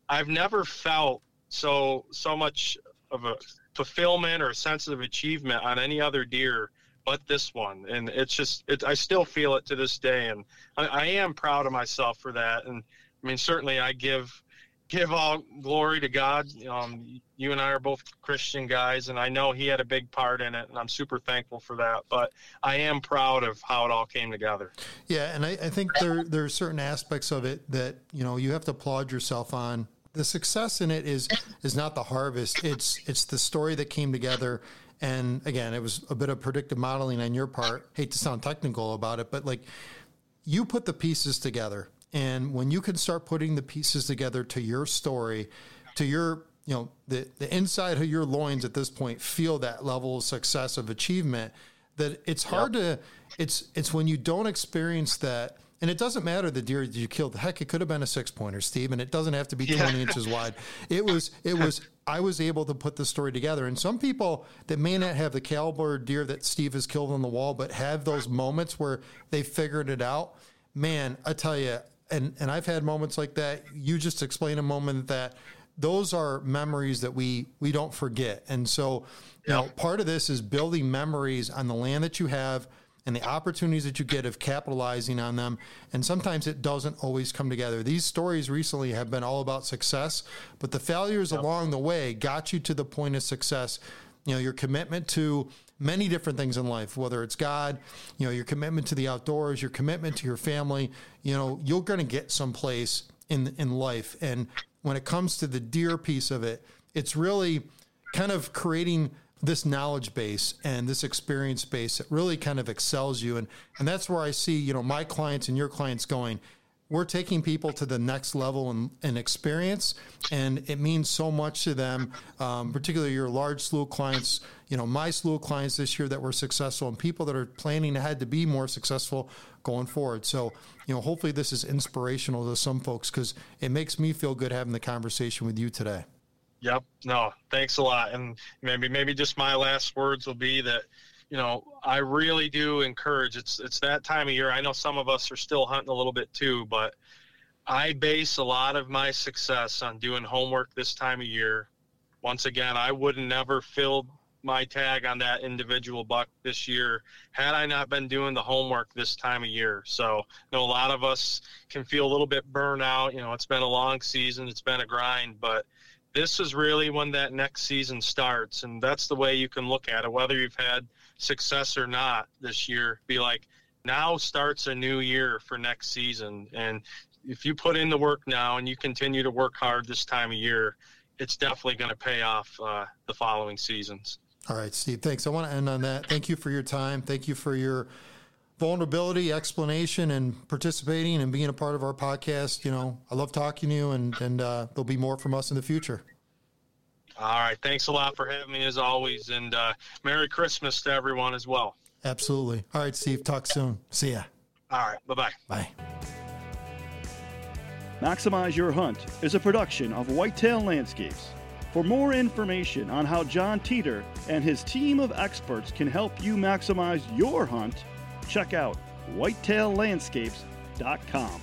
i've never felt so so much of a fulfillment or a sense of achievement on any other deer but this one. And it's just it, i still feel it to this day. And I, I am proud of myself for that. And I mean, certainly I give give all glory to God. Um, you and I are both Christian guys, and I know He had a big part in it, and I'm super thankful for that. But I am proud of how it all came together. Yeah, and I, I think there there are certain aspects of it that you know you have to applaud yourself on. The success in it is is not the harvest; it's it's the story that came together. And again, it was a bit of predictive modeling on your part. Hate to sound technical about it, but like you put the pieces together and when you can start putting the pieces together to your story, to your, you know, the, the inside of your loins at this point feel that level of success of achievement that it's hard yep. to, it's, it's when you don't experience that. And it doesn't matter the deer that you killed. Heck, it could have been a six pointer, Steve, and it doesn't have to be 20 yeah. inches wide. It was, it was, I was able to put the story together. And some people that may not have the caliber deer that Steve has killed on the wall, but have those moments where they figured it out. Man, I tell you, and and I've had moments like that. You just explained a moment that those are memories that we we don't forget. And so, you know, part of this is building memories on the land that you have and the opportunities that you get of capitalizing on them. And sometimes it doesn't always come together. These stories recently have been all about success, but the failures yep. along the way got you to the point of success. You know, your commitment to many different things in life, whether it's God, you know, your commitment to the outdoors, your commitment to your family, you know, you're going to get someplace in in life. And when it comes to the deer piece of it, it's really kind of creating this knowledge base and this experience base that really kind of excels you and and that's where I see you know my clients and your clients going we're taking people to the next level in, experience, and it means so much to them, um, particularly your large slew clients. You know, my slew clients this year that were successful, and people that are planning ahead to be more successful going forward. So, you know, hopefully this is inspirational to some folks because it makes me feel good having the conversation with you today. Yep. No, thanks a lot. And maybe maybe just my last words will be that you know, I really do encourage. It's it's that time of year. I know some of us are still hunting a little bit too, but I base a lot of my success on doing homework this time of year. Once again, I would never filled my tag on that individual buck this year had I not been doing the homework this time of year. So, you know, a lot of us can feel a little bit burnt out. You know, it's been a long season, it's been a grind, but this is really when that next season starts. And that's the way you can look at it, whether you've had – success or not this year, be like, now starts a new year for next season. And if you put in the work now and you continue to work hard this time of year, it's definitely going to pay off uh, the following seasons. All right, Steve, thanks. I want to end on that. Thank you for your time. Thank you for your vulnerability, explanation, and participating and being a part of our podcast. You know, I love talking to you, and, and uh, there'll be more from us in the future. All right. Thanks a lot for having me as always. And uh, Merry Christmas to everyone as well. Absolutely. All right, Steve. Talk soon. See ya. All right. Bye-bye. Bye. Maximize Your Hunt is a production of Whitetail Landscapes. For more information on how Jon Teater and his team of experts can help you maximize your hunt, check out whitetaillandscapes.com.